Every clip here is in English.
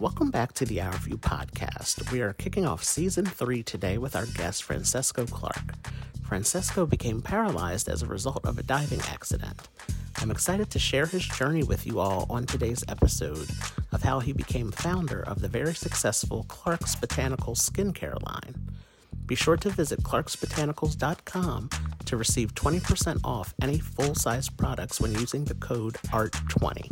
Welcome back to the Our View podcast. We are kicking off season three today with our guest, Francesco Clark. Francesco became paralyzed as a result of a diving accident. I'm excited to share his journey with you all on today's episode of how he became founder of the very successful Clark's Botanical skincare line. Be sure to visit clarksbotanicals.com to receive 20% off any full size products when using the code ART20.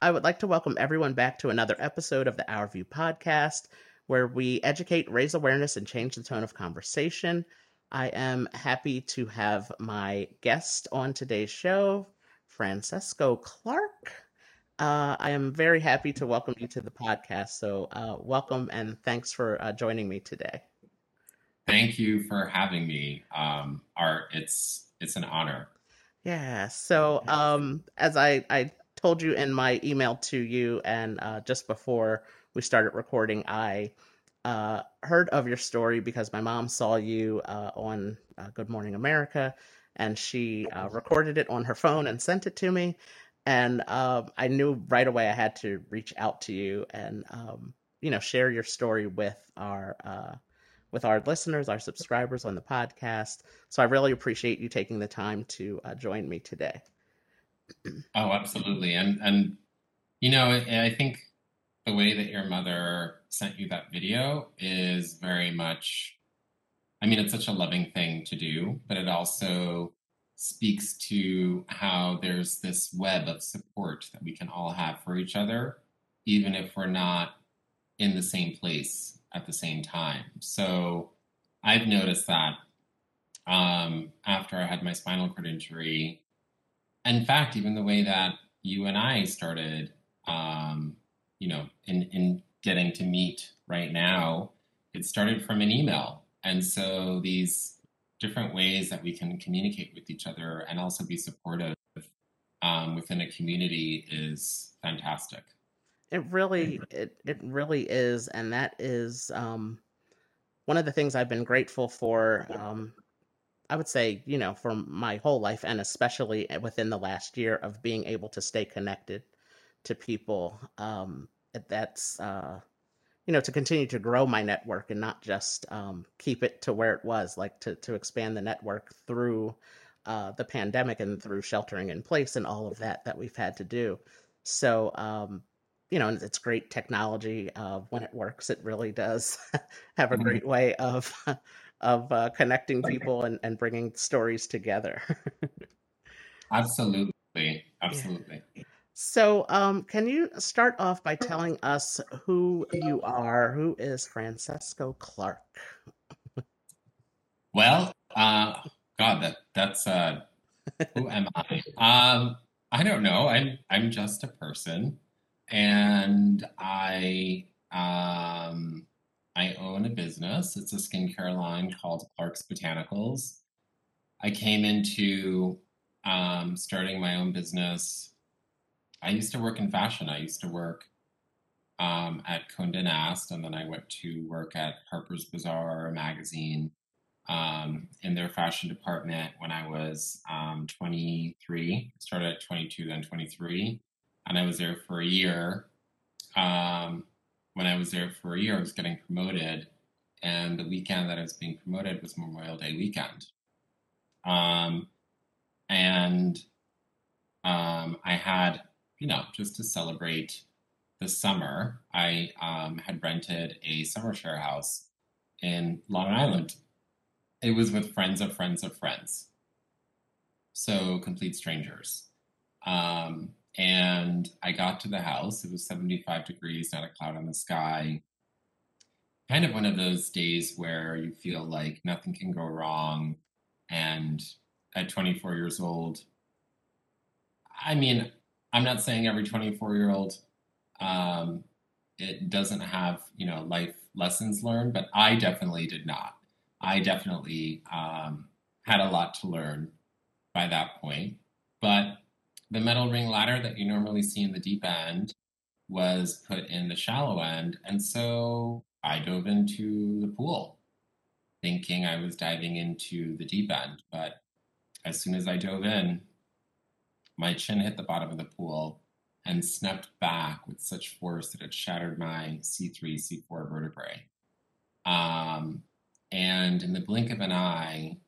I would like to welcome everyone back to another episode of the Our View podcast, where we educate, raise awareness, and change the tone of conversation. I am happy to have my guest on today's show, Francesco Clark. Uh, I am very happy to welcome you to the podcast. So, uh, welcome and thanks for uh, joining me today. Thank you for having me, um, Art. It's it's an honor. Yeah. So, um, as I I told you in my email to you, and uh, just before we started recording, I uh, heard of your story because my mom saw you uh, on uh, Good Morning America, and she uh, recorded it on her phone and sent it to me. And um, I knew right away I had to reach out to you and um, you know share your story with our uh, with our listeners, our subscribers on the podcast. So I really appreciate you taking the time to join me today. Oh, absolutely. And and you know, I think the way that your mother sent you that video is very much I mean, it's such a loving thing to do, but it also speaks to how there's this web of support that we can all have for each other, even if we're not in the same place at the same time. So I've noticed that um, after I had my spinal cord injury, in fact, even the way that you and I started, um, you know, in, in getting to meet right now, it started from an email. And so these different ways that we can communicate with each other and also be supportive um, within a community is fantastic. It really, it, it really is. And that is um, one of the things I've been grateful for um, I would say, you know, for my whole life and especially within the last year of being able to stay connected to people. Um, that's, uh, you know, to continue to grow my network and not just um, keep it to where it was, like to, to expand the network through uh, the pandemic and through sheltering in place and all of that that we've had to do. So, um, you know, it's great technology. Uh, when it works, it really does have a mm-hmm. great way of of uh, connecting people and, and bringing stories together. absolutely, absolutely. Yeah. So, um, can you start off by telling us who you are? Who is Francesco Clark? well, uh, God, that that's uh, who am I? Um, I don't know. I'm I'm just a person, and I um, I own a business. It's a skincare line called Clark's Botanicals. I came into um, starting my own business. I used to work in fashion. I used to work um, at Condé Nast, and then I went to work at Harper's Bazaar magazine um, in their fashion department when I was um, 23. Started at 22, then 23, and I was there for a year. Um, when I was there for a year, I was getting promoted, and the weekend that I was being promoted was Memorial Day weekend. Um, and um, I had, you know, just to celebrate the summer, I um, had rented a summer share house in Long Island. It was with friends of friends of friends, so complete strangers. Um, and I got to the house. It was 75 degrees, not a cloud on the sky. Kind of one of those days where you feel like nothing can go wrong. And at 24 years old, I mean, I'm not saying every 24 year old um, it doesn't have you know life lessons learned, but I definitely did not. I definitely um, had a lot to learn by that point. But the metal ring ladder that you normally see in the deep end was put in the shallow end. And so I dove into the pool thinking I was diving into the deep end. But as soon as I dove in, my chin hit the bottom of the pool and snapped back with such force that it shattered my C3, C4 vertebrae. Um, and in the blink of an eye,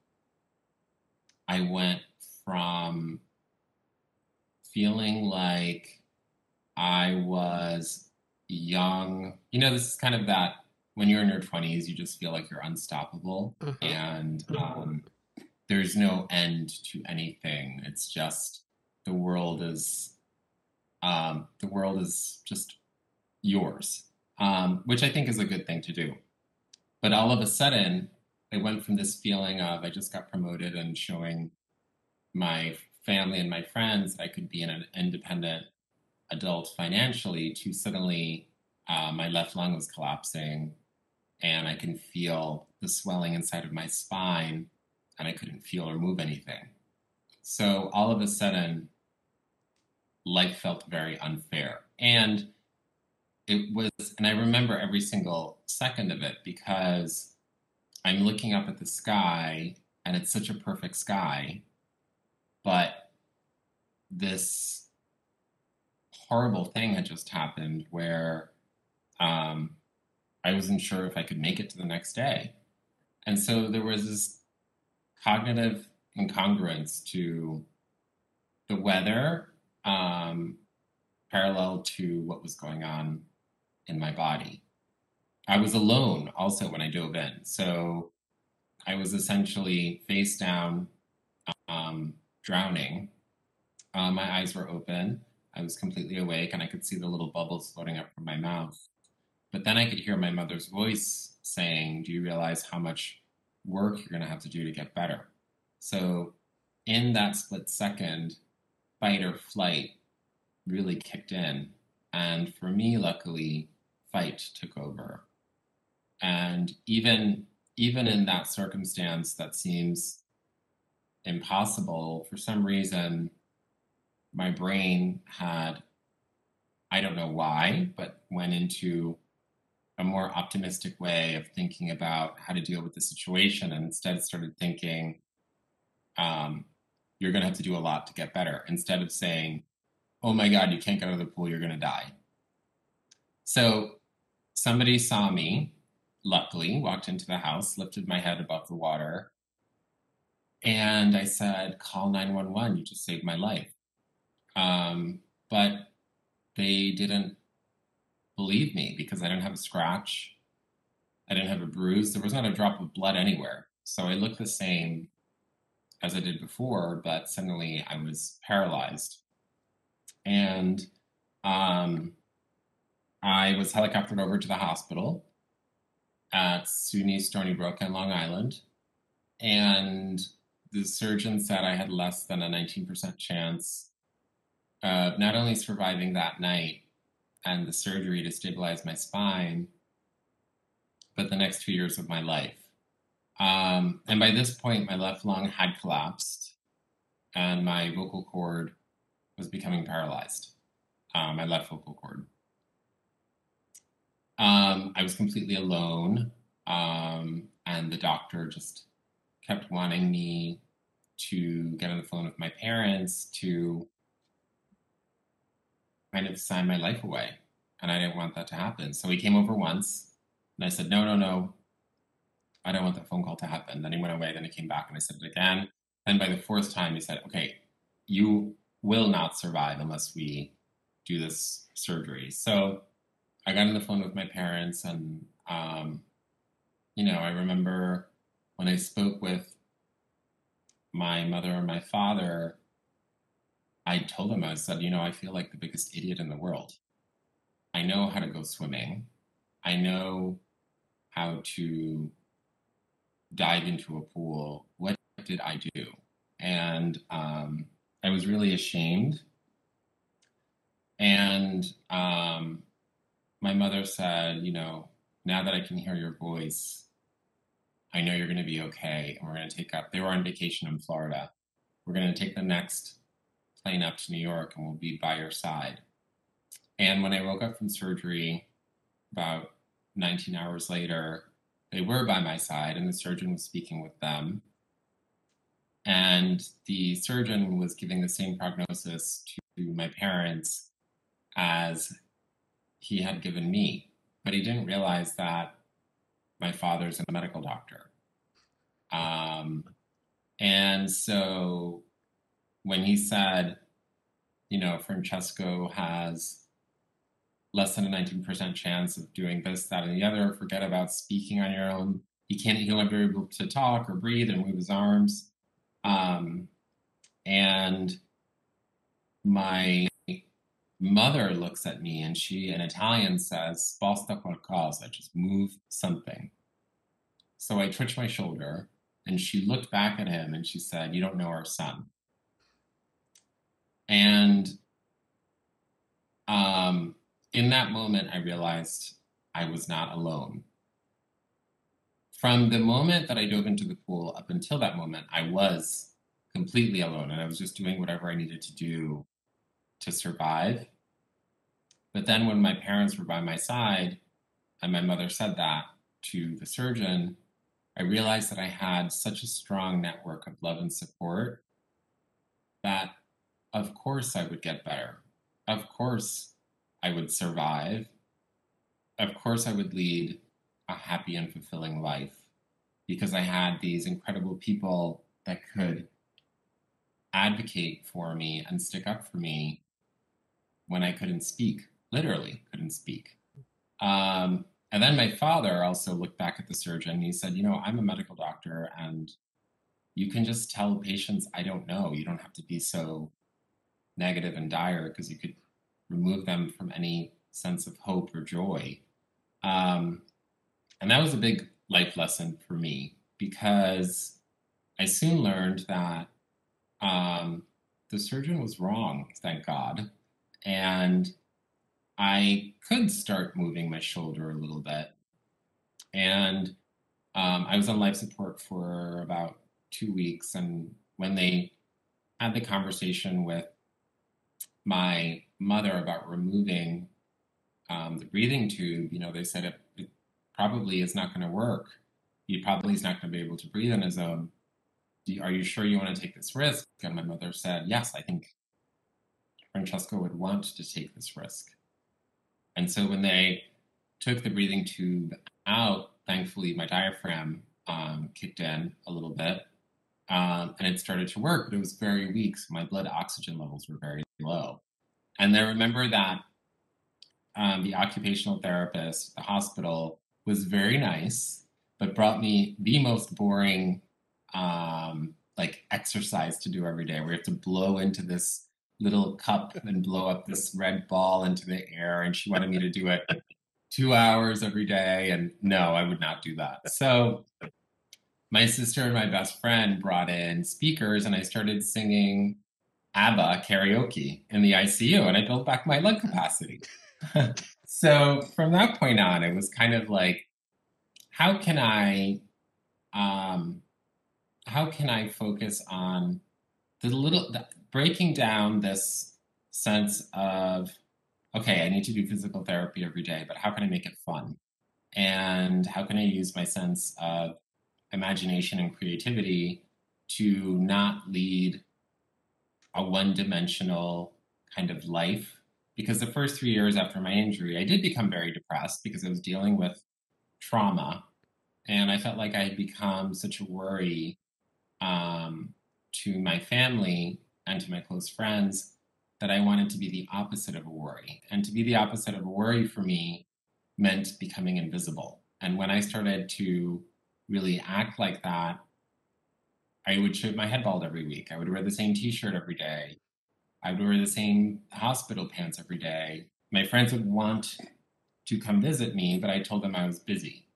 I went from feeling like I was young. You know, this is kind of that when you're in your 20s, you just feel like you're unstoppable mm-hmm. and um, there's no end to anything. It's just the world is um, the world is just yours, um, which I think is a good thing to do. But all of a sudden, I went from this feeling of I just got promoted and showing my family and my friends I could be an independent adult financially to suddenly uh, my left lung was collapsing and I can feel the swelling inside of my spine and I couldn't feel or move anything. So all of a sudden, life felt very unfair. And it was, and I remember every single second of it because I'm looking up at the sky and it's such a perfect sky, but this horrible thing had just happened where um, I wasn't sure if I could make it to the next day. And so there was this cognitive incongruence to the weather um, parallel to what was going on in my body. I was alone also when I dove in. So I was essentially face down, um, drowning. Uh, my eyes were open. I was completely awake and I could see the little bubbles floating up from my mouth. But then I could hear my mother's voice saying, Do you realize how much work you're going to have to do to get better? So, in that split second, fight or flight really kicked in. And for me, luckily, fight took over. And even even in that circumstance that seems impossible, for some reason, my brain had, I don't know why, but went into a more optimistic way of thinking about how to deal with the situation and instead started thinking um, you're going to have to do a lot to get better instead of saying oh my god you can't get out of the pool you're going to die. So somebody saw me luckily walked into the house lifted my head above the water and i said call 911 you just saved my life um, but they didn't believe me because I didn't have a scratch. I didn't have a bruise. There was not a drop of blood anywhere. So I looked the same as I did before, but suddenly I was paralyzed. And um, I was helicoptered over to the hospital at SUNY Stony Brook in Long Island. And the surgeon said I had less than a 19% chance of not only surviving that night, and the surgery to stabilize my spine, but the next two years of my life. Um, and by this point, my left lung had collapsed and my vocal cord was becoming paralyzed, uh, my left vocal cord. Um, I was completely alone, um, and the doctor just kept wanting me to get on the phone with my parents to kind of sign my life away. And I didn't want that to happen. So he came over once and I said, no, no, no. I don't want that phone call to happen. Then he went away. Then he came back and I said it again. And by the fourth time, he said, okay, you will not survive unless we do this surgery. So I got on the phone with my parents and, um, you know, I remember when I spoke with my mother and my father, I told them, I said, you know, I feel like the biggest idiot in the world. I know how to go swimming. I know how to dive into a pool. What did I do? And um, I was really ashamed. And um, my mother said, you know, now that I can hear your voice, I know you're going to be okay. And we're going to take up, they were on vacation in Florida. We're going to take the next plane up to New York and we'll be by your side. And when I woke up from surgery about 19 hours later, they were by my side and the surgeon was speaking with them. and the surgeon was giving the same prognosis to my parents as he had given me. But he didn't realize that my father's a medical doctor. Um, and so when he said, you know, Francesco has less than a 19% chance of doing this, that, and the other, forget about speaking on your own. He can't, he'll never be able to talk or breathe or move his arms. Um, and my mother looks at me and she, in Italian, says, sposta qualcosa, just move something. So I twitched my shoulder and she looked back at him and she said, You don't know our son. And um, in that moment, I realized I was not alone. From the moment that I dove into the pool up until that moment, I was completely alone and I was just doing whatever I needed to do to survive. But then when my parents were by my side and my mother said that to the surgeon, I realized that I had such a strong network of love and support that, of course, I would get better. Of course, I would survive. Of course, I would lead a happy and fulfilling life because I had these incredible people that could advocate for me and stick up for me when I couldn't speak, literally couldn't speak. Um, and then my father also looked back at the surgeon. he said, You know, I'm a medical doctor, and you can just tell patients, I don't know. You don't have to be so negative and dire because you could remove them from any sense of hope or joy. Um, and that was a big life lesson for me because I soon learned that um, the surgeon was wrong, thank God. And I could start moving my shoulder a little bit. And um, I was on life support for about two weeks. And when they had the conversation with my mother about removing um, the breathing tube, you know, they said it, it probably is not going to work. He probably is not going to be able to breathe on his own. Are you sure you want to take this risk? And my mother said, Yes, I think Francesco would want to take this risk. And so when they took the breathing tube out, thankfully my diaphragm um, kicked in a little bit um, and it started to work, but it was very weak. So my blood oxygen levels were very low. And I remember that um, the occupational therapist, the hospital, was very nice, but brought me the most boring um, like exercise to do every day where you have to blow into this little cup and blow up this red ball into the air. And she wanted me to do it two hours every day. And no, I would not do that. So my sister and my best friend brought in speakers and I started singing ABBA karaoke in the ICU and I built back my lung capacity. so from that point on, it was kind of like, how can I, um, how can I focus on the little, the, breaking down this sense of okay, I need to do physical therapy every day, but how can I make it fun? And how can I use my sense of imagination and creativity to not lead a one dimensional kind of life? Because the first three years after my injury, I did become very depressed because I was dealing with trauma. And I felt like I had become such a worry um, to my family and to my close friends that I wanted to be the opposite of a worry. And to be the opposite of a worry for me meant becoming invisible. And when I started to really act like that, I would shave my head bald every week. I would wear the same t shirt every day. I would wear the same hospital pants every day. My friends would want to come visit me, but I told them I was busy.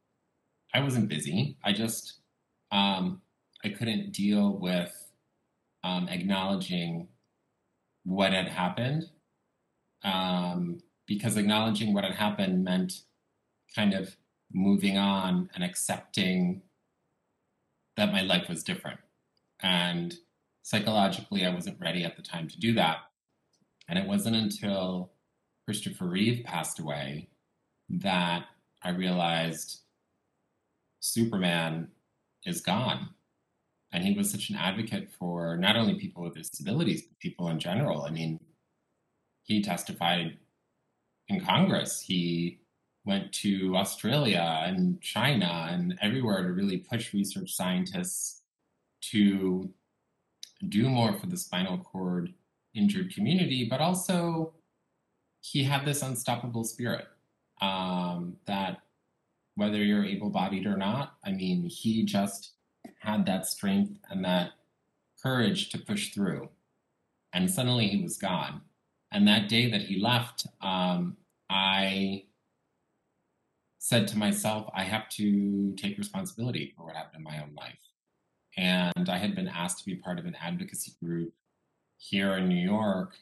I wasn't busy. I just um, I couldn't deal with um, acknowledging what had happened, um, because acknowledging what had happened meant kind of moving on and accepting that my life was different. And psychologically, I wasn't ready at the time to do that. And it wasn't until Christopher Reeve passed away that I realized Superman is gone and he was such an advocate for not only people with disabilities, but people in general. I mean, he testified in Congress. He went to Australia and China and everywhere to really push research scientists to do more for the spinal cord injured community, but also he had this unstoppable spirit um, that whether you're able bodied or not, I mean, he just had that strength and that courage to push through. And suddenly he was gone. And that day that he left, um, I said to myself, I have to take responsibility for what happened in my own life. And I had been asked to be part of an advocacy group here in New York.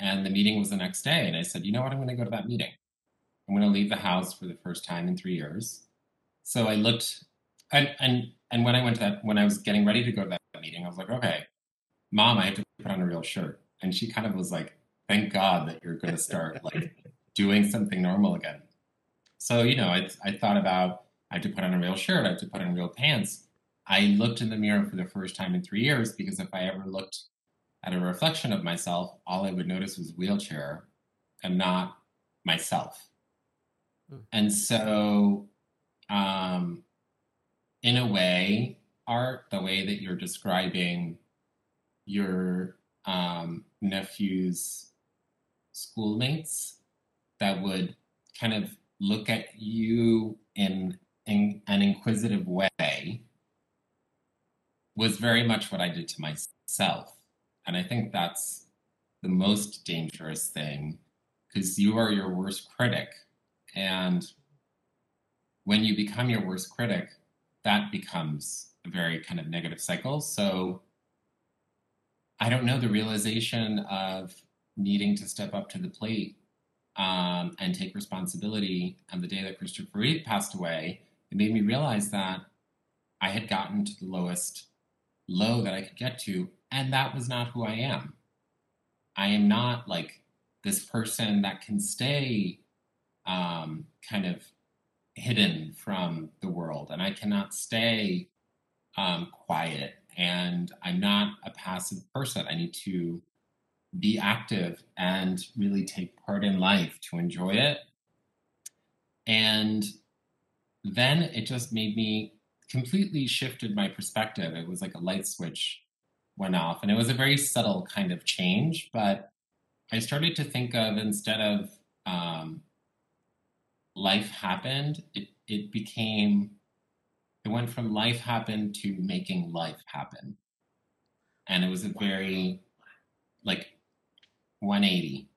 And the meeting was the next day. And I said, you know what? I'm going to go to that meeting. I'm going to leave the house for the first time in three years. So I looked, and and and when I went to that, when I was getting ready to go to that meeting, I was like, okay, mom, I have to put on a real shirt. And she kind of was like, thank God that you're going to start like doing something normal again. So you know, I I thought about I have to put on a real shirt, I have to put on real pants. I looked in the mirror for the first time in three years because if I ever looked at a reflection of myself, all I would notice was wheelchair and not myself. Mm. And so, um, in a way, art, the way that you're describing your um, nephew's schoolmates, that would kind of look at you in, in an inquisitive way, was very much what I did to myself. And I think that's the most dangerous thing because you are your worst critic and when you become your worst critic, that becomes a very kind of negative cycle. So I don't know the realization of needing to step up to the plate um, and take responsibility. And the day that Christopher Reeve passed away, it made me realize that I had gotten to the lowest low that I could get to, and that was not who I am. I am not like this person that can stay um, kind of hidden from the world, and I cannot stay um, quiet. And I'm not a passive person. I need to be active and really take part in life to enjoy it. And then it just made me completely shifted my perspective. It was like a light switch went off, and it was a very subtle kind of change. But I started to think of instead of um, life happened, it, it became, it went from life happened to making life happen. And it was a very, like, 180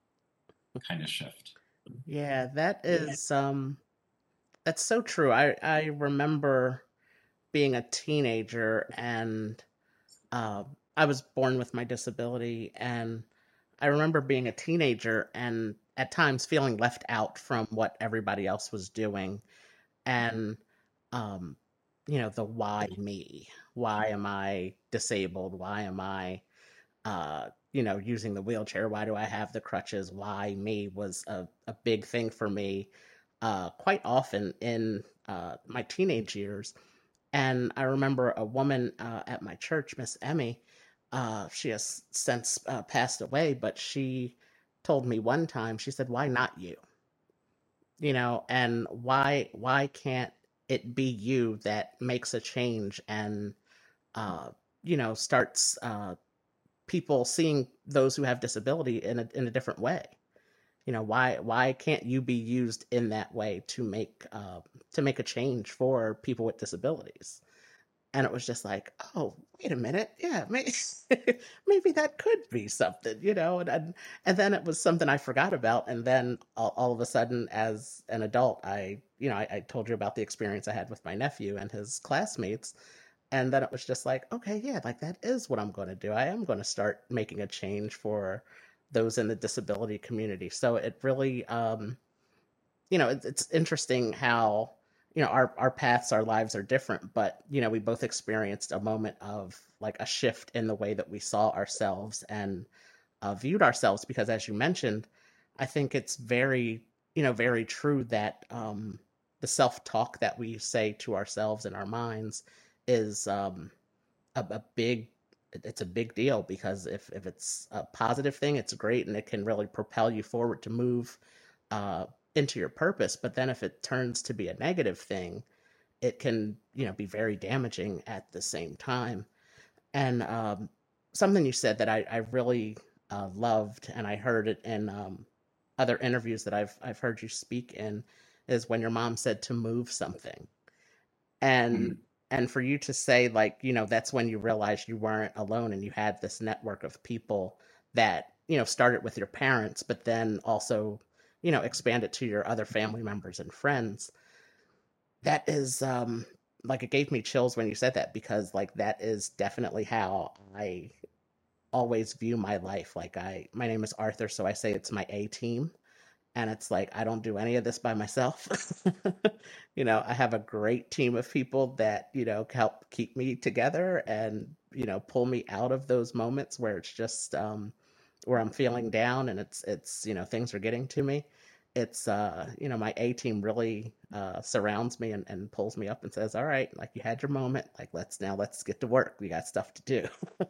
kind of shift. Yeah, that is, um, that's so true. I, I remember being a teenager and, uh, I was born with my disability and I remember being a teenager and at times feeling left out from what everybody else was doing and um you know the why me? Why am i disabled? Why am i uh you know using the wheelchair? Why do i have the crutches? Why me was a, a big thing for me uh quite often in uh my teenage years. And i remember a woman uh, at my church miss emmy uh she has since uh, passed away but she told me one time, she said, Why not you? You know, and why why can't it be you that makes a change and uh, you know, starts uh people seeing those who have disability in a in a different way? You know, why why can't you be used in that way to make uh to make a change for people with disabilities? And it was just like, oh, wait a minute, yeah, maybe, maybe that could be something, you know, and, and and then it was something I forgot about, and then all, all of a sudden, as an adult, I, you know, I, I told you about the experience I had with my nephew and his classmates, and then it was just like, okay, yeah, like that is what I'm going to do. I am going to start making a change for those in the disability community. So it really, um, you know, it, it's interesting how you know our our paths our lives are different but you know we both experienced a moment of like a shift in the way that we saw ourselves and uh, viewed ourselves because as you mentioned i think it's very you know very true that um the self-talk that we say to ourselves in our minds is um a, a big it's a big deal because if if it's a positive thing, it's great and it can really propel you forward to move uh, into your purpose. But then if it turns to be a negative thing, it can you know be very damaging at the same time. And um, something you said that I, I really uh, loved, and I heard it in um, other interviews that I've I've heard you speak in, is when your mom said to move something, and mm-hmm and for you to say like you know that's when you realized you weren't alone and you had this network of people that you know started with your parents but then also you know expand it to your other family members and friends that is um like it gave me chills when you said that because like that is definitely how i always view my life like i my name is arthur so i say it's my a team and it's like I don't do any of this by myself. you know, I have a great team of people that, you know, help keep me together and, you know, pull me out of those moments where it's just um where I'm feeling down and it's it's, you know, things are getting to me. It's uh, you know, my A team really uh surrounds me and, and pulls me up and says, All right, like you had your moment, like let's now let's get to work. We got stuff to do.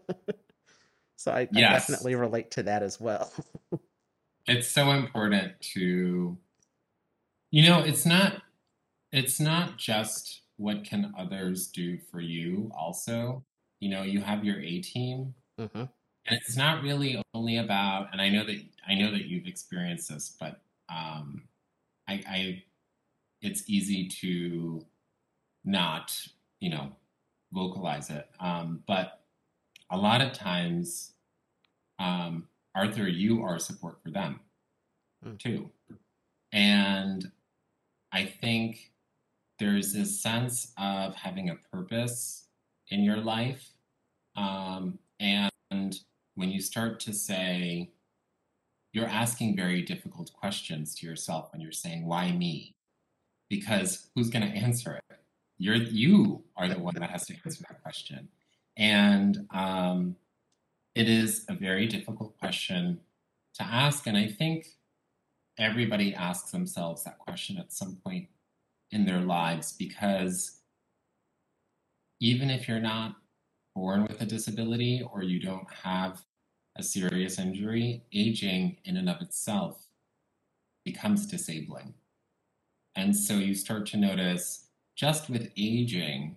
so I, yes. I definitely relate to that as well it's so important to you know it's not it's not just what can others do for you also you know you have your a team mm-hmm. and it's not really only about and i know that i know that you've experienced this but um i i it's easy to not you know vocalize it um but a lot of times um Arthur, you are support for them mm. too. And I think there's this sense of having a purpose in your life. Um, and when you start to say, you're asking very difficult questions to yourself when you're saying, why me? Because who's going to answer it? You're, you are the one that has to answer that question. And um, it is a very difficult question to ask. And I think everybody asks themselves that question at some point in their lives because even if you're not born with a disability or you don't have a serious injury, aging in and of itself becomes disabling. And so you start to notice just with aging,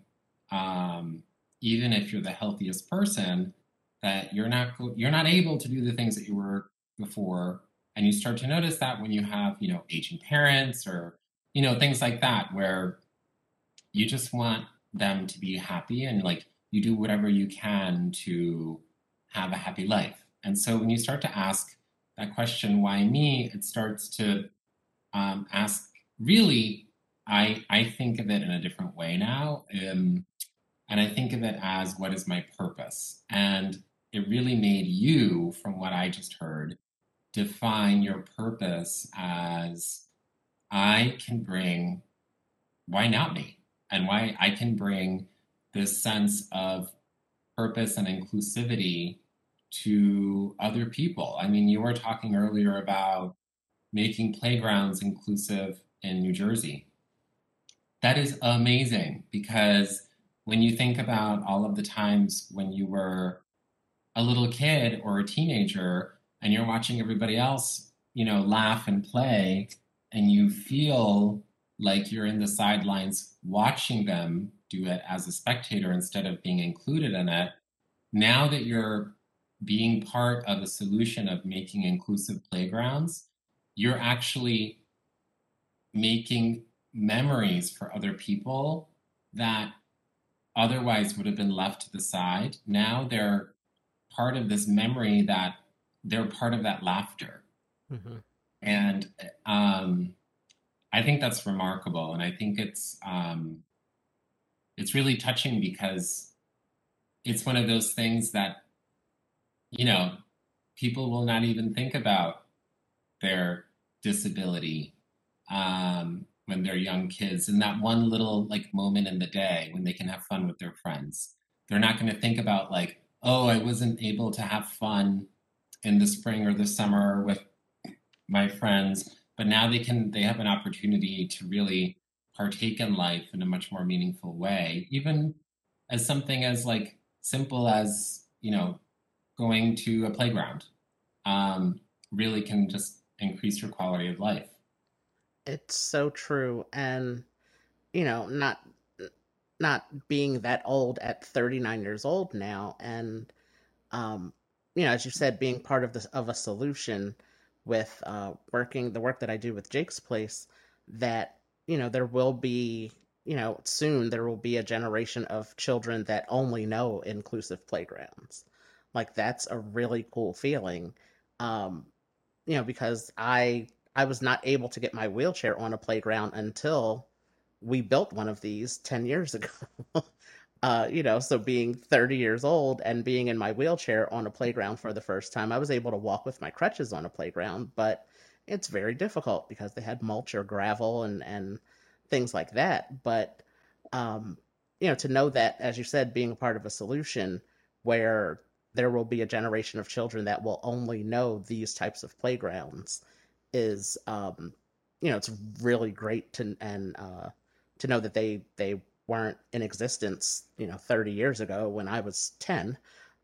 um, even if you're the healthiest person, that you're not you're not able to do the things that you were before and you start to notice that when you have you know aging parents or you know things like that where you just want them to be happy and like you do whatever you can to have a happy life and so when you start to ask that question why me it starts to um, ask really i i think of it in a different way now um, and i think of it as what is my purpose and it really made you, from what I just heard, define your purpose as I can bring, why not me? And why I can bring this sense of purpose and inclusivity to other people. I mean, you were talking earlier about making playgrounds inclusive in New Jersey. That is amazing because when you think about all of the times when you were a little kid or a teenager and you're watching everybody else, you know, laugh and play, and you feel like you're in the sidelines watching them do it as a spectator instead of being included in it. Now that you're being part of a solution of making inclusive playgrounds, you're actually making memories for other people that otherwise would have been left to the side. Now they're part of this memory that they're part of that laughter. Mm-hmm. And um, I think that's remarkable. And I think it's, um, it's really touching because it's one of those things that, you know, people will not even think about their disability um, when they're young kids and that one little like moment in the day when they can have fun with their friends. They're not going to think about like, oh, I wasn't able to have fun in the spring or the summer with my friends, but now they can they have an opportunity to really partake in life in a much more meaningful way, even as something as like simple as you know going to a playground um, really can just increase your quality of life. It's so true, and you know, not not being that old at 39 years old now, and um, you know, as you said, being part of this of a solution with uh, working the work that I do with Jake's Place, that you know there will be you know soon there will be a generation of children that only know inclusive playgrounds. Like that's a really cool feeling, um, you know, because I I was not able to get my wheelchair on a playground until we built one of these 10 years ago. uh, you know, so being 30 years old and being in my wheelchair on a playground for the first time, I was able to walk with my crutches on a playground, but it's very difficult because they had mulch or gravel and, and things like that. But, um, you know, to know that, as you said, being a part of a solution where there will be a generation of children that will only know these types of playgrounds is, um, you know, it's really great to, and, uh, to know that they, they weren't in existence, you know, 30 years ago when I was 10.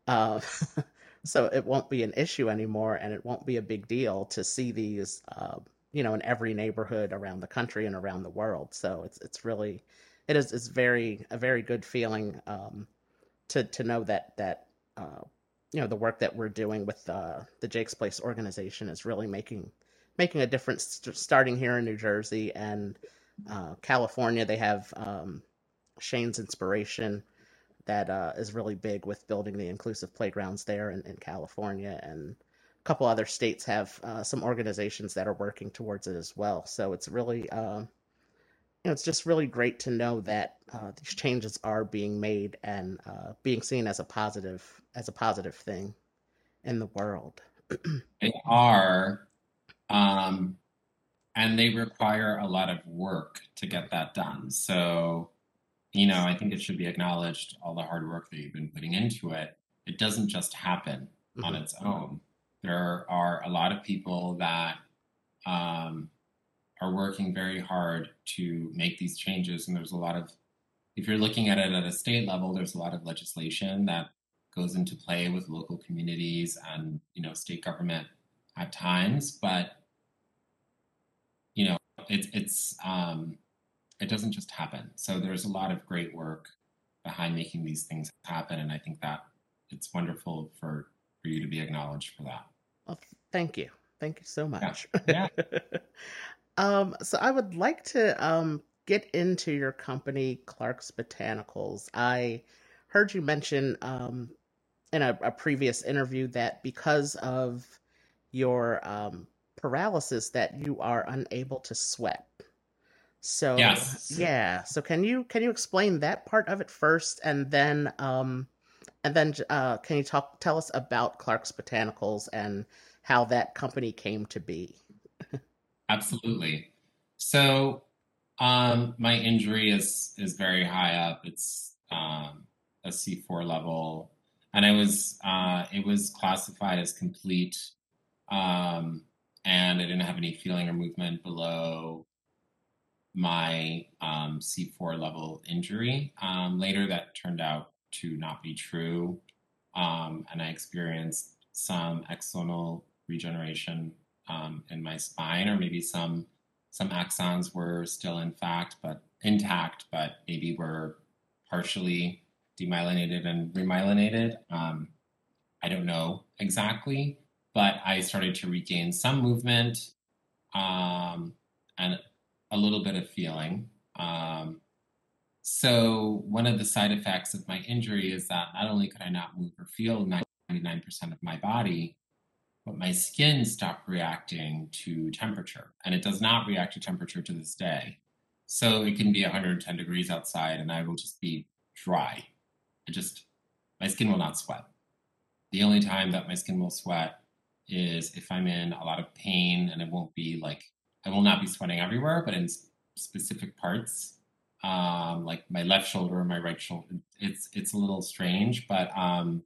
Uh, so it won't be an issue anymore, and it won't be a big deal to see these, uh, you know, in every neighborhood around the country and around the world. So it's it's really, it is it's very a very good feeling um, to to know that that uh, you know the work that we're doing with uh, the Jake's Place organization is really making making a difference. Starting here in New Jersey and uh, California, they have um, Shane's inspiration that uh, is really big with building the inclusive playgrounds there in, in California. And a couple other states have uh, some organizations that are working towards it as well. So it's really, uh, you know, it's just really great to know that uh, these changes are being made and uh, being seen as a positive, as a positive thing in the world. they are, um, and they require a lot of work to get that done. So you know, I think it should be acknowledged all the hard work that you've been putting into it. It doesn't just happen mm-hmm. on its own. There are a lot of people that um, are working very hard to make these changes, and there's a lot of, if you're looking at it at a state level, there's a lot of legislation that goes into play with local communities and you know state government at times, but you know it's it's um, it doesn't just happen. So there's a lot of great work behind making these things happen, and I think that it's wonderful for for you to be acknowledged for that. Well, thank you, thank you so much. Yeah. yeah. um, so I would like to um get into your company, Clark's Botanicals. I heard you mention um in a, a previous interview that because of your um paralysis that you are unable to sweat. So yes. yeah. So can you can you explain that part of it first, and then um, and then uh, can you talk tell us about Clark's Botanicals and how that company came to be? Absolutely. So um, my injury is is very high up. It's um, a C4 level, and I was uh, it was classified as complete, um, and I didn't have any feeling or movement below my um, C4 level injury. Um, later, that turned out to not be true, um, and I experienced some axonal regeneration um, in my spine, or maybe some some axons were still in fact, but intact, but maybe were partially demyelinated and remyelinated. Um, I don't know exactly, but I started to regain some movement. Um, and a little bit of feeling. Um, so one of the side effects of my injury is that not only could I not move or feel 99% of my body, but my skin stopped reacting to temperature. And it does not react to temperature to this day. So it can be 110 degrees outside and I will just be dry. It just, my skin will not sweat. The only time that my skin will sweat is if I'm in a lot of pain and it won't be like I will not be sweating everywhere, but in specific parts, um, like my left shoulder or my right shoulder, it's it's a little strange. But um,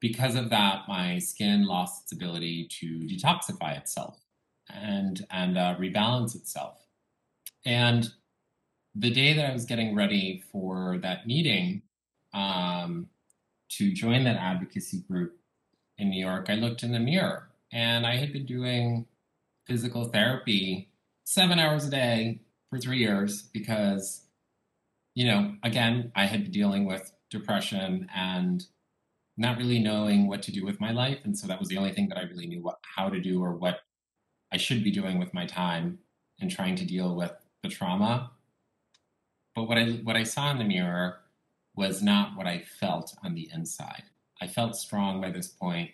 because of that, my skin lost its ability to detoxify itself and and uh, rebalance itself. And the day that I was getting ready for that meeting, um, to join that advocacy group in New York, I looked in the mirror and I had been doing physical therapy seven hours a day for three years because, you know, again, I had been dealing with depression and not really knowing what to do with my life. And so that was the only thing that I really knew what, how to do or what I should be doing with my time and trying to deal with the trauma. But what I what I saw in the mirror was not what I felt on the inside. I felt strong by this point.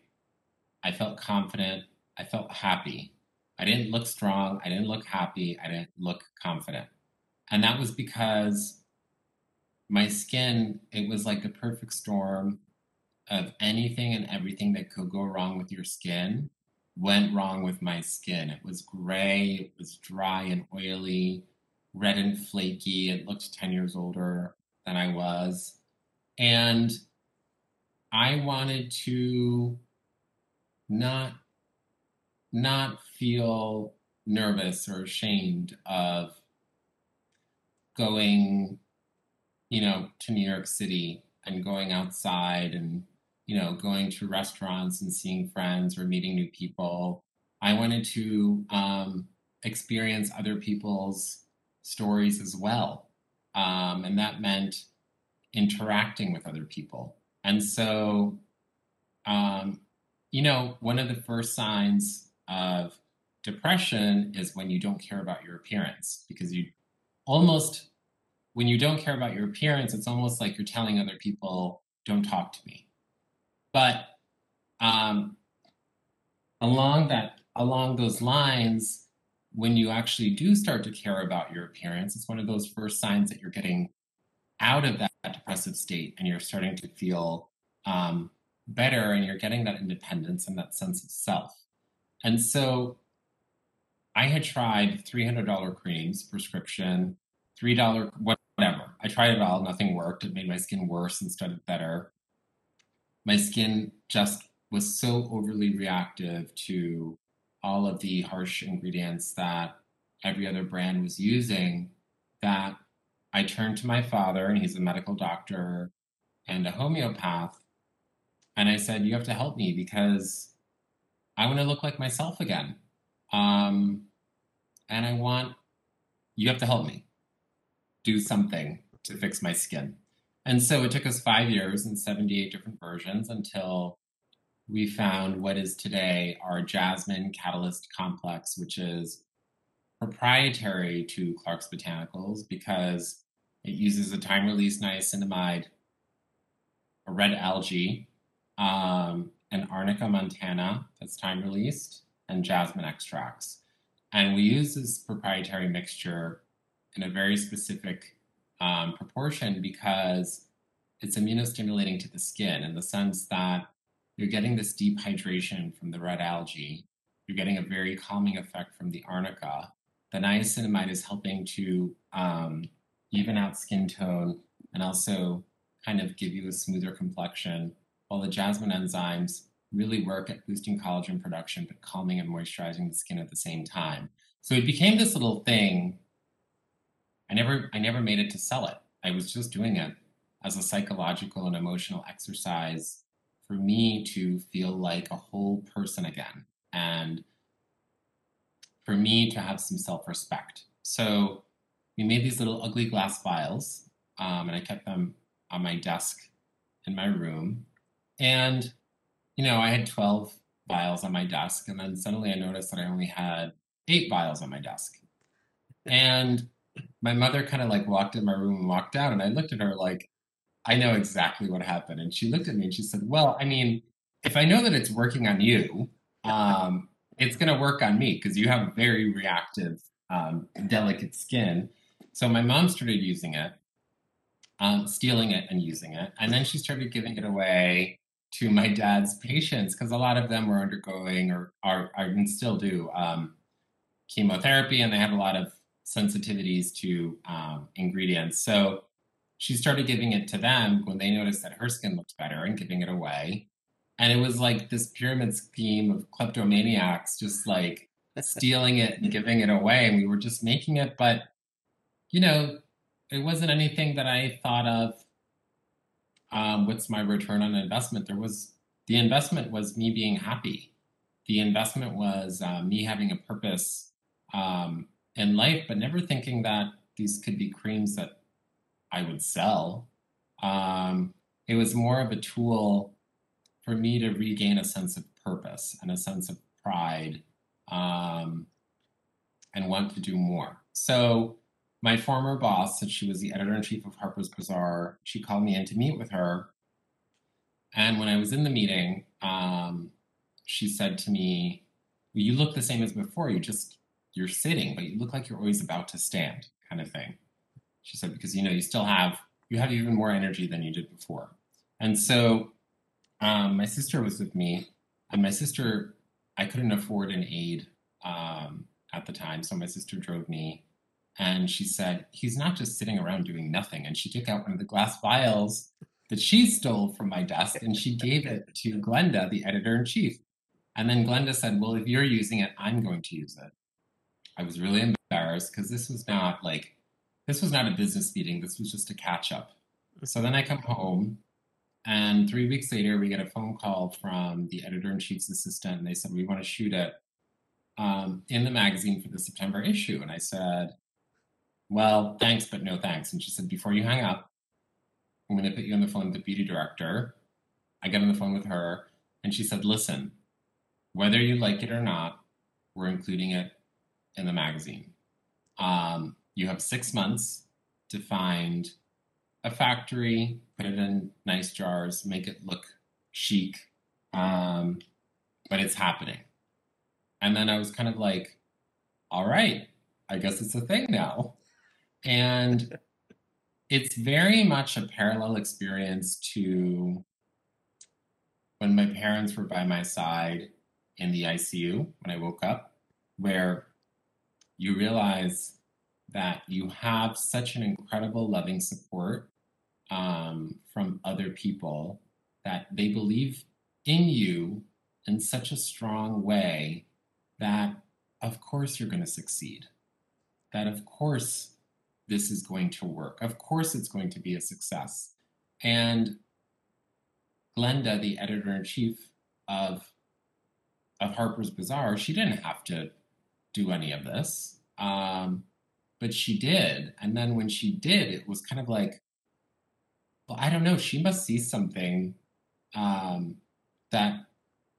I felt confident. I felt happy. I didn't look strong. I didn't look happy. I didn't look confident. And that was because my skin, it was like a perfect storm of anything and everything that could go wrong with your skin went wrong with my skin. It was gray, it was dry and oily, red and flaky. It looked 10 years older than I was. And I wanted to not not feel nervous or ashamed of going, you know, to New York City and going outside and, you know, going to restaurants and seeing friends or meeting new people. I wanted to um, experience other people's stories as well. Um, and that meant interacting with other people. And so, um, you know, one of the first signs of depression is when you don't care about your appearance because you almost, when you don't care about your appearance, it's almost like you're telling other people, don't talk to me. But um, along that, along those lines, when you actually do start to care about your appearance, it's one of those first signs that you're getting out of that depressive state and you're starting to feel um, better and you're getting that independence and that sense of self. And so I had tried $300 creams, prescription, $3, whatever. I tried it all, nothing worked. It made my skin worse instead of better. My skin just was so overly reactive to all of the harsh ingredients that every other brand was using that I turned to my father, and he's a medical doctor and a homeopath. And I said, You have to help me because I want to look like myself again. Um, and I want, you have to help me do something to fix my skin. And so it took us five years and 78 different versions until we found what is today our Jasmine Catalyst Complex, which is proprietary to Clark's Botanicals because it uses a time release niacinamide, a red algae, um, an arnica montana that's time released, and jasmine extracts. And we use this proprietary mixture in a very specific um, proportion because it's immunostimulating to the skin in the sense that you're getting this deep hydration from the red algae. You're getting a very calming effect from the arnica. The niacinamide is helping to um, even out skin tone and also kind of give you a smoother complexion, while the jasmine enzymes really work at boosting collagen production, but calming and moisturizing the skin at the same time. So it became this little thing. I never, I never made it to sell it. I was just doing it as a psychological and emotional exercise for me to feel like a whole person again and for me to have some self respect. So we made these little ugly glass vials um, and I kept them on my desk in my room. And, you know, I had 12 vials on my desk. And then suddenly I noticed that I only had eight vials on my desk. And my mother kind of like walked in my room and walked out. And I looked at her like, I know exactly what happened. And she looked at me and she said, Well, I mean, if I know that it's working on you, um, it's going to work on me because you have very reactive, um, delicate skin. So my mom started using it, um, stealing it and using it. And then she started giving it away to my dad's patients because a lot of them were undergoing or are, are and still do um, chemotherapy and they have a lot of sensitivities to um, ingredients. So she started giving it to them when they noticed that her skin looked better and giving it away. And it was like this pyramid scheme of kleptomaniacs just like stealing it and giving it away. And we were just making it. But, you know, it wasn't anything that I thought of um, what's my return on investment? There was the investment was me being happy. The investment was uh, me having a purpose um, in life, but never thinking that these could be creams that I would sell. Um, it was more of a tool for me to regain a sense of purpose and a sense of pride um, and want to do more. So my former boss, since she was the editor in chief of Harper's Bazaar, she called me in to meet with her. And when I was in the meeting, um, she said to me, "You look the same as before. You just you're sitting, but you look like you're always about to stand, kind of thing." She said because you know you still have you have even more energy than you did before. And so um, my sister was with me, and my sister I couldn't afford an aide um, at the time, so my sister drove me and she said, He's not just sitting around doing nothing. And she took out one of the glass vials that she stole from my desk and she gave it to Glenda, the editor in chief. And then Glenda said, Well, if you're using it, I'm going to use it. I was really embarrassed because this was not like, this was not a business meeting. This was just a catch up. So then I come home, and three weeks later, we get a phone call from the editor in chief's assistant, and they said, We want to shoot it um, in the magazine for the September issue. And I said, well, thanks, but no thanks. And she said, before you hang up, I'm going to put you on the phone with the beauty director. I get on the phone with her, and she said, listen, whether you like it or not, we're including it in the magazine. Um, you have six months to find a factory, put it in nice jars, make it look chic, um, but it's happening. And then I was kind of like, all right, I guess it's a thing now. And it's very much a parallel experience to when my parents were by my side in the ICU when I woke up, where you realize that you have such an incredible loving support um, from other people that they believe in you in such a strong way that of course you're going to succeed that of course this is going to work. Of course, it's going to be a success. And Glenda, the editor in chief of of Harper's Bazaar, she didn't have to do any of this, um, but she did. And then when she did, it was kind of like, well, I don't know. She must see something um, that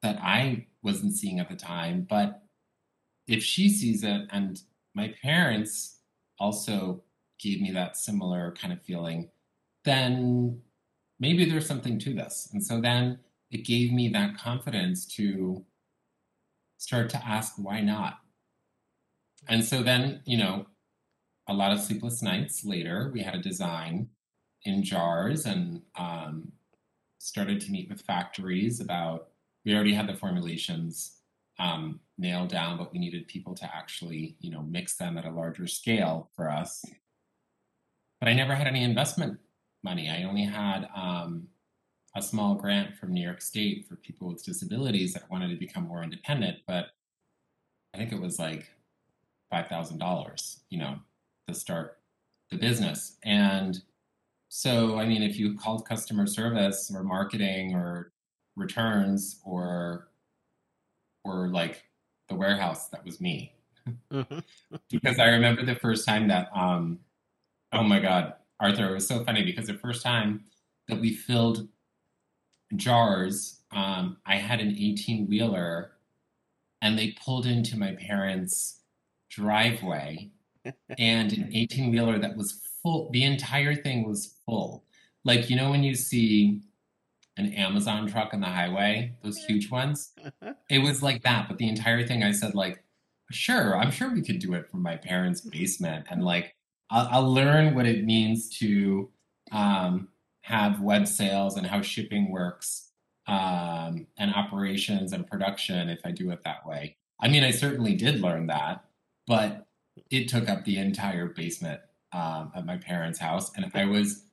that I wasn't seeing at the time. But if she sees it, and my parents also gave me that similar kind of feeling, then maybe there's something to this. And so then it gave me that confidence to start to ask, why not? And so then, you know, a lot of sleepless nights later, we had a design in jars and um, started to meet with factories about, we already had the formulations um, nailed down, but we needed people to actually, you know, mix them at a larger scale for us but I never had any investment money. I only had um, a small grant from New York State for people with disabilities that wanted to become more independent. But I think it was like five thousand dollars, you know, to start the business. And so, I mean, if you called customer service or marketing or returns or or like the warehouse, that was me. Mm-hmm. because I remember the first time that um, Oh my God, Arthur, it was so funny because the first time that we filled jars, um, I had an 18 wheeler and they pulled into my parents' driveway and an 18 wheeler that was full, the entire thing was full. Like, you know, when you see an Amazon truck on the highway, those huge ones, it was like that. But the entire thing, I said, like, sure, I'm sure we could do it from my parents' basement. And like, I'll, I'll learn what it means to um, have web sales and how shipping works um, and operations and production if I do it that way. I mean, I certainly did learn that, but it took up the entire basement um, at my parents' house. And I was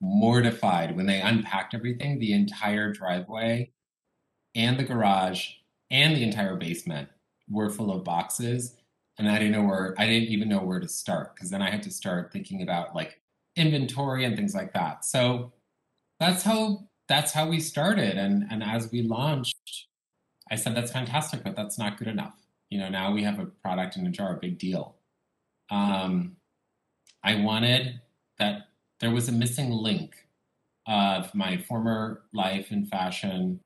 mortified when they unpacked everything, the entire driveway and the garage and the entire basement were full of boxes and I didn't know where I didn't even know where to start because then I had to start thinking about like inventory and things like that. So that's how that's how we started. And and as we launched, I said that's fantastic, but that's not good enough. You know, now we have a product in a jar, a big deal. Um, I wanted that there was a missing link of my former life in fashion,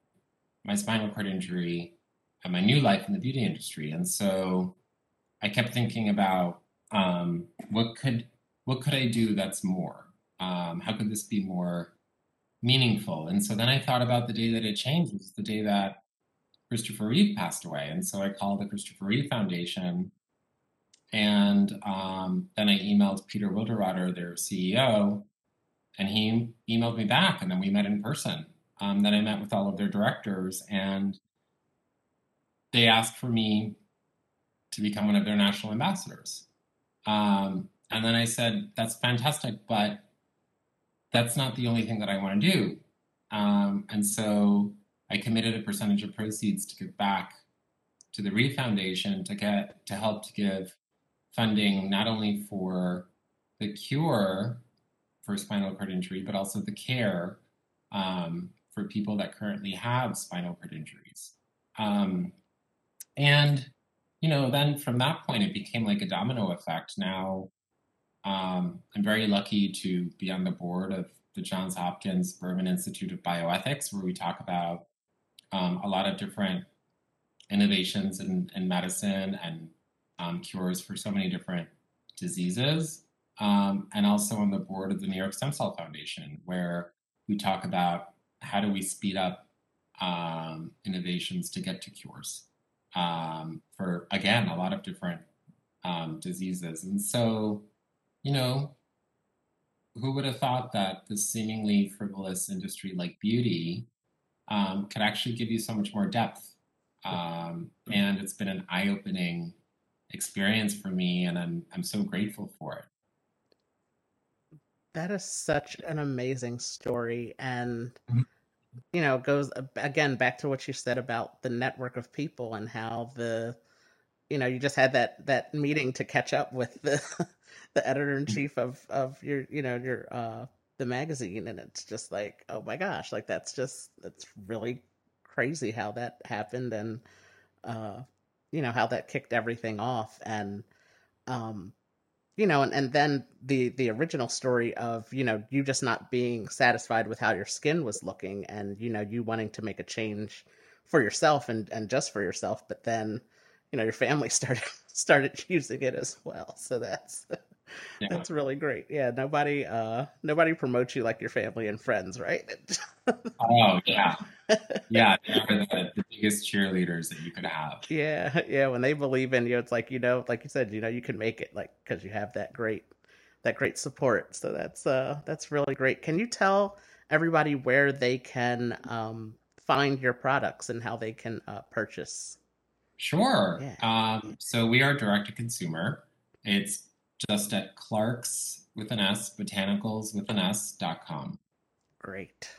my spinal cord injury, and my new life in the beauty industry. And so I kept thinking about um, what could what could I do that's more? Um, how could this be more meaningful? And so then I thought about the day that it changed was the day that Christopher Reeve passed away. And so I called the Christopher Reeve Foundation. And um, then I emailed Peter Wilderotter, their CEO, and he emailed me back. And then we met in person. Um, then I met with all of their directors, and they asked for me to become one of their national ambassadors. Um, and then I said, that's fantastic, but that's not the only thing that I want to do. Um, and so I committed a percentage of proceeds to give back to the Reeve Foundation to get to help to give funding not only for the cure for spinal cord injury, but also the care um, for people that currently have spinal cord injuries. Um, and you know, then from that point, it became like a domino effect. Now, um, I'm very lucky to be on the board of the Johns Hopkins Berman Institute of Bioethics, where we talk about um, a lot of different innovations in, in medicine and um, cures for so many different diseases. Um, and also on the board of the New York Stem Cell Foundation, where we talk about how do we speed up um, innovations to get to cures um, for, again, a lot of different um, diseases. And so, you know, who would have thought that this seemingly frivolous industry like beauty um, could actually give you so much more depth? Um, and it's been an eye opening experience for me, and I'm, I'm so grateful for it. That is such an amazing story. And mm-hmm you know, goes again back to what you said about the network of people and how the, you know, you just had that that meeting to catch up with the the editor in chief of of your, you know, your uh the magazine, and it's just like, oh my gosh, like that's just that's really crazy how that happened, and uh, you know how that kicked everything off, and um, you know, and, and then the the original story of you know you just not being satisfied with how your skin was looking, and you know you wanting to make a change for yourself and and just for yourself, but then you know your family started started using it as well. So that's yeah. that's really great. Yeah, nobody uh nobody promotes you like your family and friends, right? oh yeah, yeah, they're the, the, biggest cheerleaders that you could have. Yeah, yeah. When they believe in you, it's like you know, like you said, you know, you can make it, like because you have that great that great support. So that's uh that's really great. Can you tell everybody where they can um find your products and how they can uh, purchase? Sure. Yeah. Um, so we are direct to consumer. It's just at Clark's with an S, botanicals with an S dot com. Great.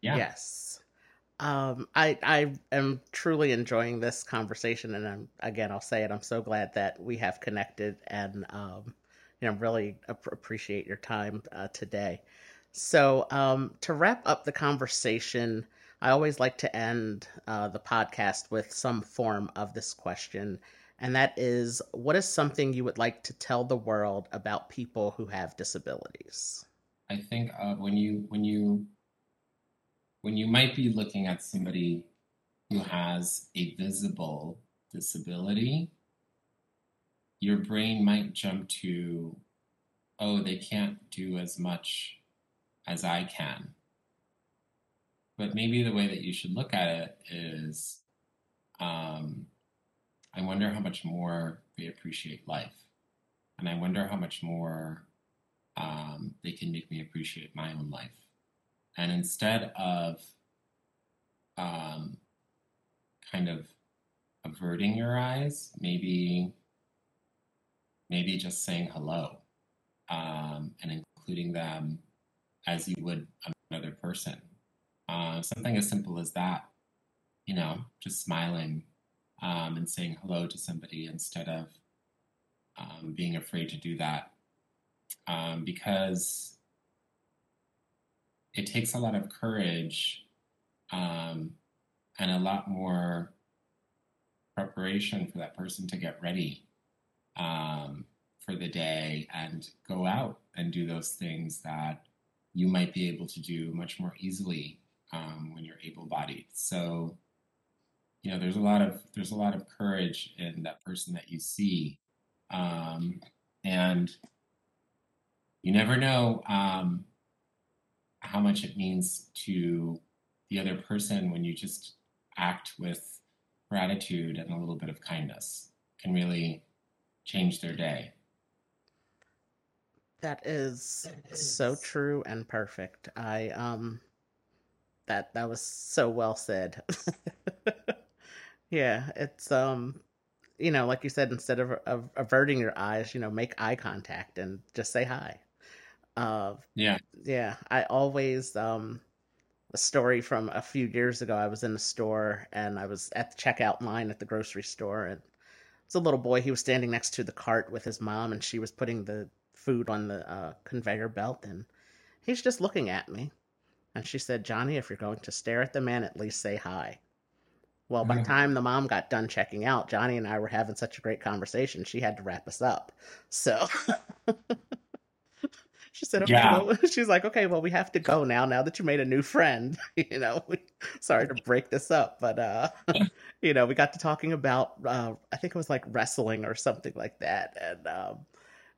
Yeah. Yes. Um, I I am truly enjoying this conversation, and I'm again I'll say it. I'm so glad that we have connected, and um, you know really ap- appreciate your time uh, today. So um, to wrap up the conversation, I always like to end uh, the podcast with some form of this question, and that is what is something you would like to tell the world about people who have disabilities? I think uh, when you when you when you might be looking at somebody who has a visible disability, your brain might jump to, oh, they can't do as much as I can. But maybe the way that you should look at it is um, I wonder how much more they appreciate life. And I wonder how much more um, they can make me appreciate my own life. And instead of um, kind of averting your eyes, maybe maybe just saying hello um, and including them as you would another person. Uh, something as simple as that, you know, just smiling um, and saying hello to somebody instead of um, being afraid to do that. Um, because it takes a lot of courage um, and a lot more preparation for that person to get ready um, for the day and go out and do those things that you might be able to do much more easily um, when you're able-bodied. So, you know, there's a lot of there's a lot of courage in that person that you see, um, and you never know um, how much it means to the other person when you just act with gratitude and a little bit of kindness can really change their day. That is so true and perfect. I um that that was so well said. yeah, it's um you know, like you said instead of, of averting your eyes, you know, make eye contact and just say hi. Uh yeah. Yeah, I always um a story from a few years ago. I was in a store and I was at the checkout line at the grocery store and it's a little boy. He was standing next to the cart with his mom and she was putting the food on the uh, conveyor belt and he's just looking at me. And she said, Johnny, if you're going to stare at the man, at least say hi. Well, by the time the mom got done checking out, Johnny and I were having such a great conversation, she had to wrap us up. So She said, okay, yeah. well, she's like, okay, well, we have to go now, now that you made a new friend, you know, sorry to break this up, but, uh, you know, we got to talking about, uh, I think it was like wrestling or something like that. And, um,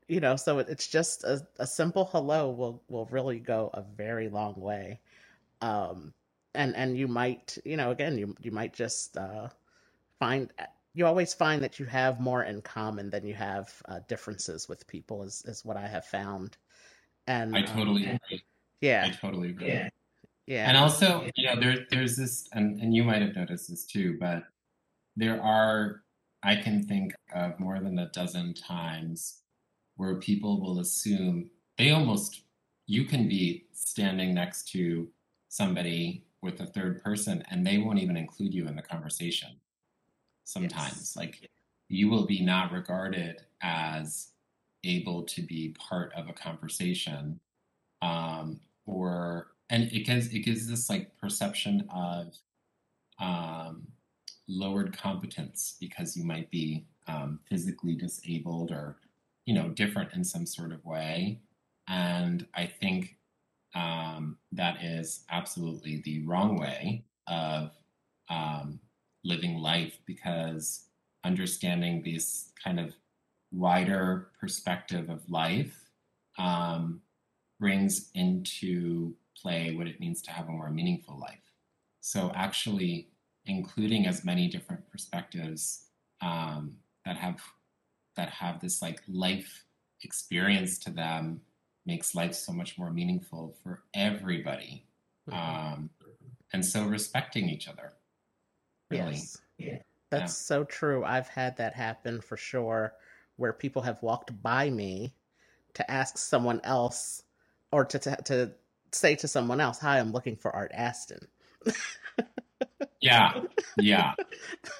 you know, so it's just a, a simple hello will, will really go a very long way. Um, and, and you might, you know, again, you, you might just, uh, find, you always find that you have more in common than you have uh, differences with people is, is what I have found. And I totally um, agree. Yeah. I totally agree. Yeah. Yeah. And also, you know, there there's this and, and you might have noticed this too, but there are I can think of more than a dozen times where people will assume they almost you can be standing next to somebody with a third person and they won't even include you in the conversation sometimes yes. like you will be not regarded as able to be part of a conversation um, or and it gives it gives this like perception of um, lowered competence because you might be um, physically disabled or you know different in some sort of way and i think um, that is absolutely the wrong way of um, living life because understanding these kind of wider perspective of life um, brings into play what it means to have a more meaningful life. So, actually, including as many different perspectives um, that have that have this like life experience to them makes life so much more meaningful for everybody. Mm-hmm. Um, and so, respecting each other. Really. Yes. Yeah. That's yeah. so true. I've had that happen for sure where people have walked by me to ask someone else or to to, to say to someone else, "Hi, I'm looking for Art Aston." yeah, yeah.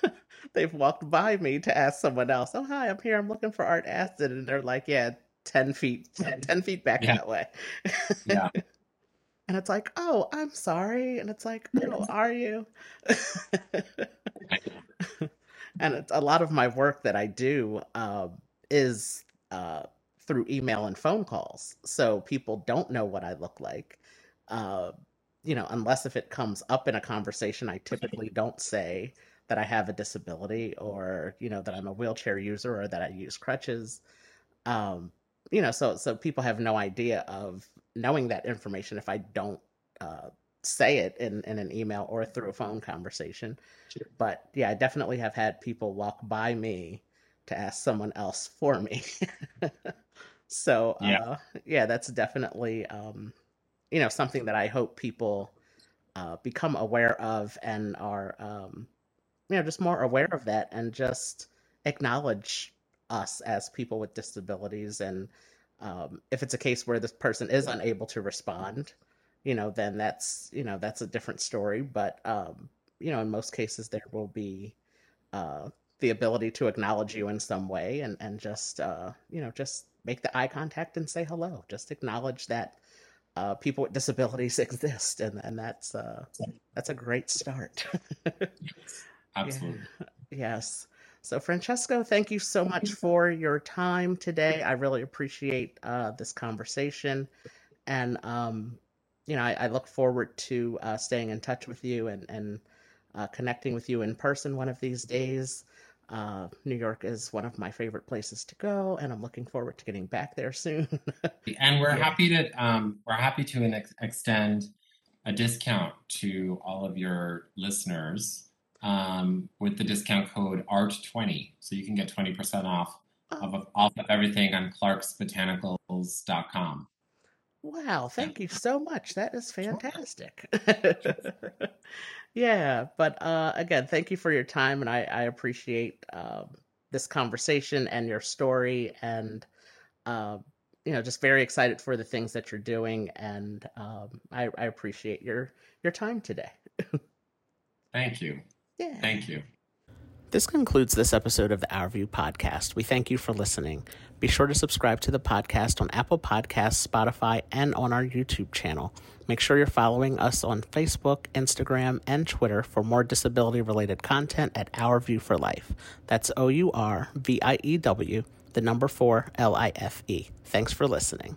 They've walked by me to ask someone else, "Oh, hi, I'm here. I'm looking for Art Aston," and they're like, "Yeah, ten feet, 10 feet back yeah. that way." yeah. And it's like, oh, I'm sorry. And it's like, oh, are you? and it's a lot of my work that I do uh, is uh, through email and phone calls. So people don't know what I look like. Uh, you know, unless if it comes up in a conversation, I typically don't say that I have a disability or, you know, that I'm a wheelchair user or that I use crutches. Um, you know, so so people have no idea of knowing that information if I don't uh, say it in, in an email or through a phone conversation. Sure. But yeah, I definitely have had people walk by me to ask someone else for me. so yeah. Uh, yeah, that's definitely um, you know something that I hope people uh, become aware of and are um, you know just more aware of that and just acknowledge us as people with disabilities and um, if it's a case where this person is unable to respond you know then that's you know that's a different story but um, you know in most cases there will be uh, the ability to acknowledge you in some way and and just uh, you know just make the eye contact and say hello just acknowledge that uh, people with disabilities exist, and and that's uh, that's a great start. Absolutely. Yeah. Yes. So, Francesco, thank you so much for your time today. I really appreciate uh, this conversation, and um, you know, I, I, look forward to uh, staying in touch with you and and uh, connecting with you in person one of these days. Uh, New York is one of my favorite places to go, and I'm looking forward to getting back there soon. and we're yeah. happy to um, we're happy to ex- extend a discount to all of your listeners um, with the discount code ART20, so you can get 20% off of off of everything on ClarksBotanicals.com. Wow, thank you so much. That is fantastic. yeah, but uh, again, thank you for your time, and I, I appreciate uh, this conversation and your story, and uh, you know, just very excited for the things that you're doing, and um, I, I appreciate your your time today. thank you. Yeah. Thank you. This concludes this episode of the Our View podcast. We thank you for listening. Be sure to subscribe to the podcast on Apple Podcasts, Spotify, and on our YouTube channel. Make sure you're following us on Facebook, Instagram, and Twitter for more disability related content at Our View for Life. That's O U R V I E W, the number four L I F E. Thanks for listening.